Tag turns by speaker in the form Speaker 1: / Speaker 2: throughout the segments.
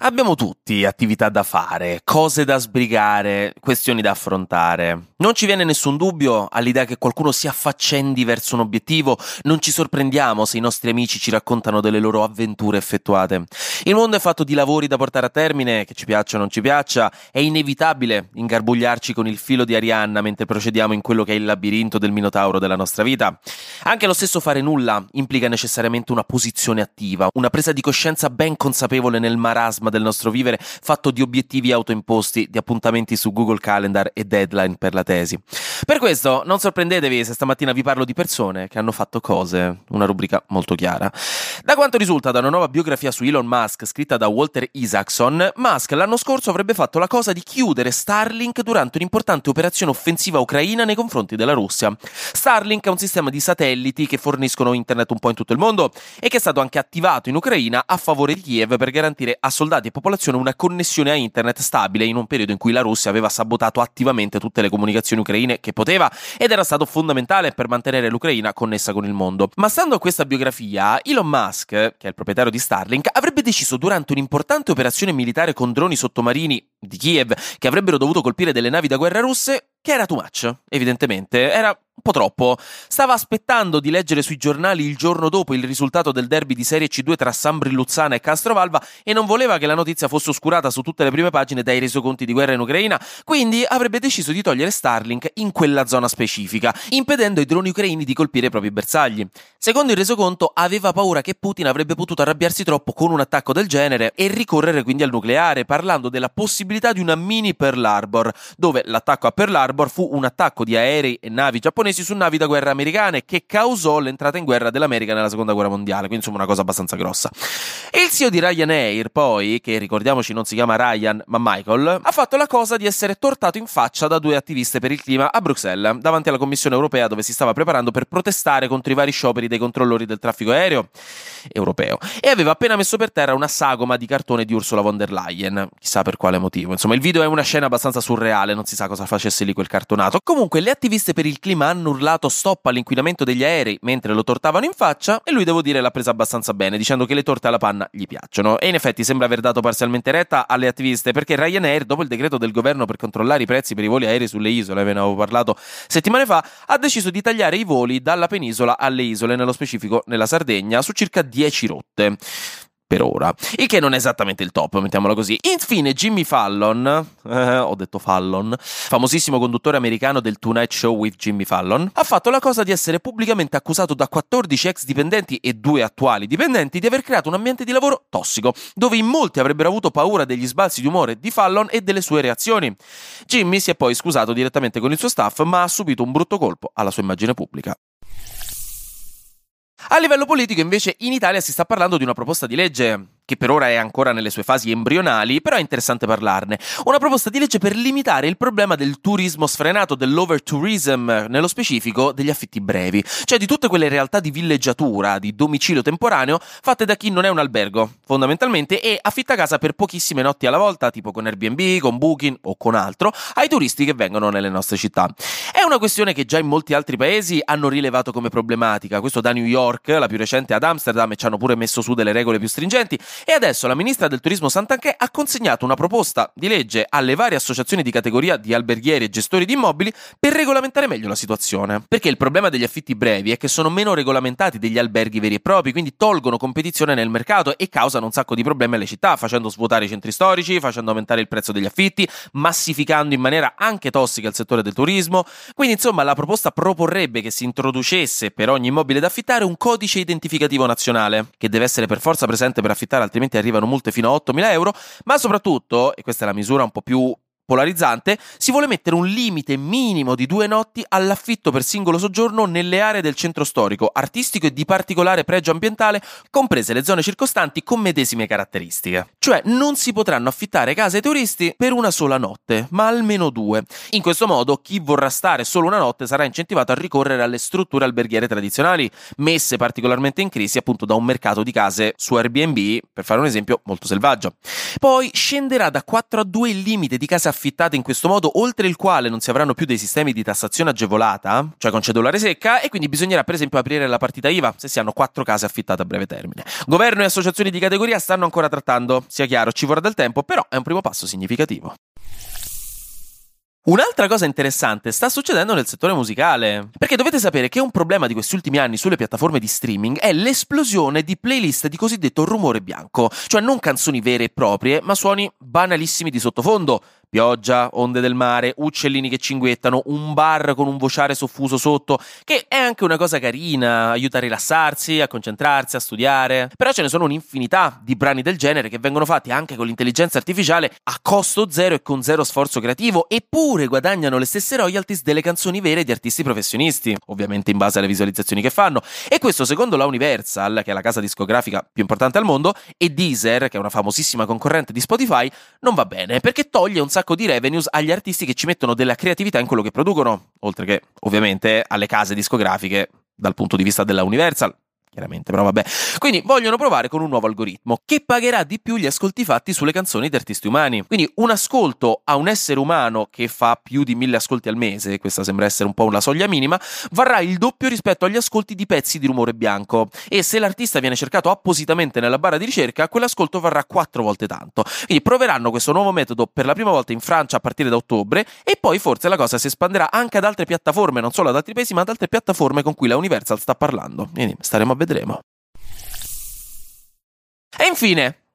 Speaker 1: Abbiamo tutti attività da fare, cose da sbrigare, questioni da affrontare. Non ci viene nessun dubbio all'idea che qualcuno si affaccendi verso un obiettivo, non ci sorprendiamo se i nostri amici ci raccontano delle loro avventure effettuate. Il mondo è fatto di lavori da portare a termine, che ci piaccia o non ci piaccia, è inevitabile ingarbugliarci con il filo di Arianna mentre procediamo in quello che è il labirinto del Minotauro della nostra vita. Anche lo stesso fare nulla implica necessariamente una posizione attiva, una presa di coscienza ben consapevole nel marasma del nostro vivere fatto di obiettivi autoimposti, di appuntamenti su Google Calendar e deadline per la tesi. Per questo non sorprendetevi se stamattina vi parlo di persone che hanno fatto cose, una rubrica molto chiara. Da quanto risulta da una nuova biografia su Elon Musk scritta da Walter Isaacson, Musk l'anno scorso avrebbe fatto la cosa di chiudere Starlink durante un'importante operazione offensiva ucraina nei confronti della Russia. Starlink è un sistema di satelliti che forniscono internet un po' in tutto il mondo e che è stato anche attivato in Ucraina a favore di Kiev per garantire a soldati soldati e popolazione una connessione a internet stabile in un periodo in cui la Russia aveva sabotato attivamente tutte le comunicazioni ucraine che poteva ed era stato fondamentale per mantenere l'Ucraina connessa con il mondo. Ma stando a questa biografia, Elon Musk, che è il proprietario di Starlink, avrebbe deciso durante un'importante operazione militare con droni sottomarini di Kiev che avrebbero dovuto colpire delle navi da guerra russe che era too much, evidentemente, era un po' troppo. Stava aspettando di leggere sui giornali il giorno dopo il risultato del derby di Serie C2 tra San Brilluzzana e Castrovalva e non voleva che la notizia fosse oscurata su tutte le prime pagine dai resoconti di guerra in Ucraina, quindi avrebbe deciso di togliere Starlink in quella zona specifica, impedendo ai droni ucraini di colpire i propri bersagli. Secondo il resoconto, aveva paura che Putin avrebbe potuto arrabbiarsi troppo con un attacco del genere e ricorrere quindi al nucleare, parlando della possibilità di una mini Pearl Harbor, dove l'attacco a Pearl Harbor fu un attacco di aerei e navi giapponesi su navi da guerra americane che causò l'entrata in guerra dell'America nella seconda guerra mondiale, quindi insomma una cosa abbastanza grossa. E il CEO di Ryanair, poi, che ricordiamoci non si chiama Ryan ma Michael, ha fatto la cosa di essere tortato in faccia da due attiviste per il clima a Bruxelles, davanti alla Commissione europea dove si stava preparando per protestare contro i vari scioperi dei controllori del traffico aereo europeo e aveva appena messo per terra una sagoma di cartone di Ursula von der Leyen, chissà per quale motivo. Insomma, il video è una scena abbastanza surreale, non si sa cosa facesse lì quel cartonato. Comunque, le attiviste per il clima hanno urlato stop all'inquinamento degli aerei mentre lo tortavano in faccia e lui, devo dire, l'ha presa abbastanza bene, dicendo che le torte alla panna gli piacciono. E in effetti sembra aver dato parzialmente retta alle attiviste perché Ryanair, dopo il decreto del governo per controllare i prezzi per i voli aerei sulle isole, ve ne avevo parlato settimane fa, ha deciso di tagliare i voli dalla penisola alle isole, nello specifico nella Sardegna, su circa 10 rotte per ora, il che non è esattamente il top, mettiamola così. Infine, Jimmy Fallon, eh, ho detto Fallon, famosissimo conduttore americano del Tonight Show with Jimmy Fallon, ha fatto la cosa di essere pubblicamente accusato da 14 ex dipendenti e due attuali dipendenti di aver creato un ambiente di lavoro tossico, dove in molti avrebbero avuto paura degli sbalzi di umore di Fallon e delle sue reazioni. Jimmy si è poi scusato direttamente con il suo staff, ma ha subito un brutto colpo alla sua immagine pubblica. A livello politico, invece, in Italia si sta parlando di una proposta di legge che per ora è ancora nelle sue fasi embrionali, però è interessante parlarne. Una proposta di legge per limitare il problema del turismo sfrenato, dell'overtourism, nello specifico degli affitti brevi, cioè di tutte quelle realtà di villeggiatura, di domicilio temporaneo, fatte da chi non è un albergo, fondamentalmente, e affitta casa per pochissime notti alla volta, tipo con Airbnb, con Booking o con altro, ai turisti che vengono nelle nostre città. È una questione che già in molti altri paesi hanno rilevato come problematica, questo da New York, la più recente ad Amsterdam, e ci hanno pure messo su delle regole più stringenti, e adesso la ministra del turismo Santanchè ha consegnato una proposta di legge alle varie associazioni di categoria di alberghieri e gestori di immobili per regolamentare meglio la situazione. Perché il problema degli affitti brevi è che sono meno regolamentati degli alberghi veri e propri, quindi tolgono competizione nel mercato e causano un sacco di problemi alle città, facendo svuotare i centri storici, facendo aumentare il prezzo degli affitti, massificando in maniera anche tossica il settore del turismo. Quindi, insomma, la proposta proporrebbe che si introducesse per ogni immobile da affittare un codice identificativo nazionale, che deve essere per forza presente per affittare altrimenti arrivano multe fino a 8.000 euro, ma soprattutto, e questa è la misura un po' più polarizzante, si vuole mettere un limite minimo di due notti all'affitto per singolo soggiorno nelle aree del centro storico, artistico e di particolare pregio ambientale, comprese le zone circostanti con medesime caratteristiche. Cioè non si potranno affittare case ai turisti per una sola notte, ma almeno due. In questo modo chi vorrà stare solo una notte sarà incentivato a ricorrere alle strutture alberghiere tradizionali, messe particolarmente in crisi appunto da un mercato di case su Airbnb, per fare un esempio molto selvaggio. Poi scenderà da 4 a 2 il limite di case affittate affittate in questo modo, oltre il quale non si avranno più dei sistemi di tassazione agevolata, cioè con cedolare secca, e quindi bisognerà per esempio aprire la partita IVA se si hanno quattro case affittate a breve termine. Governo e associazioni di categoria stanno ancora trattando, sia chiaro, ci vorrà del tempo, però è un primo passo significativo. Un'altra cosa interessante sta succedendo nel settore musicale, perché dovete sapere che un problema di questi ultimi anni sulle piattaforme di streaming è l'esplosione di playlist di cosiddetto rumore bianco, cioè non canzoni vere e proprie, ma suoni banalissimi di sottofondo, pioggia, onde del mare, uccellini che cinguettano, un bar con un vociare soffuso sotto, che è anche una cosa carina, aiuta a rilassarsi, a concentrarsi, a studiare. Però ce ne sono un'infinità di brani del genere che vengono fatti anche con l'intelligenza artificiale a costo zero e con zero sforzo creativo, eppure guadagnano le stesse royalties delle canzoni vere di artisti professionisti, ovviamente in base alle visualizzazioni che fanno. E questo secondo la Universal, che è la casa discografica più importante al mondo, e Deezer, che è una famosissima concorrente di Spotify, non va bene perché toglie un sacco di revenues agli artisti che ci mettono della creatività in quello che producono, oltre che ovviamente alle case discografiche dal punto di vista della Universal, chiaramente, però vabbè. Quindi vogliono provare con un nuovo algoritmo che pagherà di più gli ascolti fatti sulle canzoni di artisti umani. Quindi un ascolto a un essere umano che fa più di mille ascolti al mese, questa sembra essere un po' una soglia minima, varrà il doppio rispetto agli ascolti di pezzi di rumore bianco. E se l'artista viene cercato appositamente nella barra di ricerca, quell'ascolto varrà quattro volte tanto. Quindi proveranno questo nuovo metodo per la prima volta in Francia a partire da ottobre e poi forse la cosa si espanderà anche ad altre piattaforme, non solo ad altri paesi, ma ad altre piattaforme con cui la Universal sta parlando. Quindi staremo a vedremo. E infine,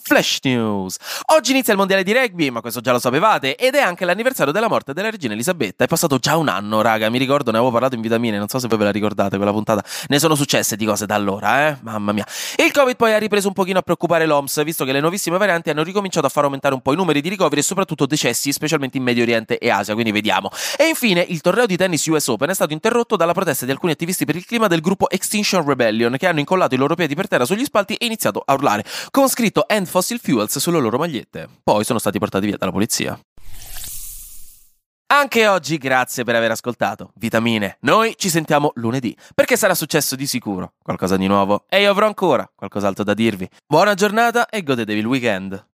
Speaker 1: Flash News. Oggi inizia il mondiale di rugby, ma questo già lo sapevate, ed è anche l'anniversario della morte della regina Elisabetta. È passato già un anno, raga, mi ricordo, ne avevo parlato in vitamine, non so se voi ve la ricordate quella puntata. Ne sono successe di cose da allora, eh? Mamma mia. Il Covid poi ha ripreso un pochino a preoccupare l'OMS, visto che le nuovissime varianti hanno ricominciato a far aumentare un po' i numeri di ricoveri e soprattutto decessi, specialmente in Medio Oriente e Asia, quindi vediamo. E infine, il torneo di tennis US Open è stato interrotto dalla protesta di alcuni attivisti per il clima del gruppo Extinction Rebellion, che hanno incollato i loro piedi per terra sugli spalti e iniziato a urlare, con scritto End Fossil Fuels sulle loro magliette. Poi sono stati portati via dalla polizia. Anche oggi grazie per aver ascoltato Vitamine. Noi ci sentiamo lunedì, perché sarà successo di sicuro qualcosa di nuovo e io avrò ancora qualcos'altro da dirvi. Buona giornata e godetevi il weekend.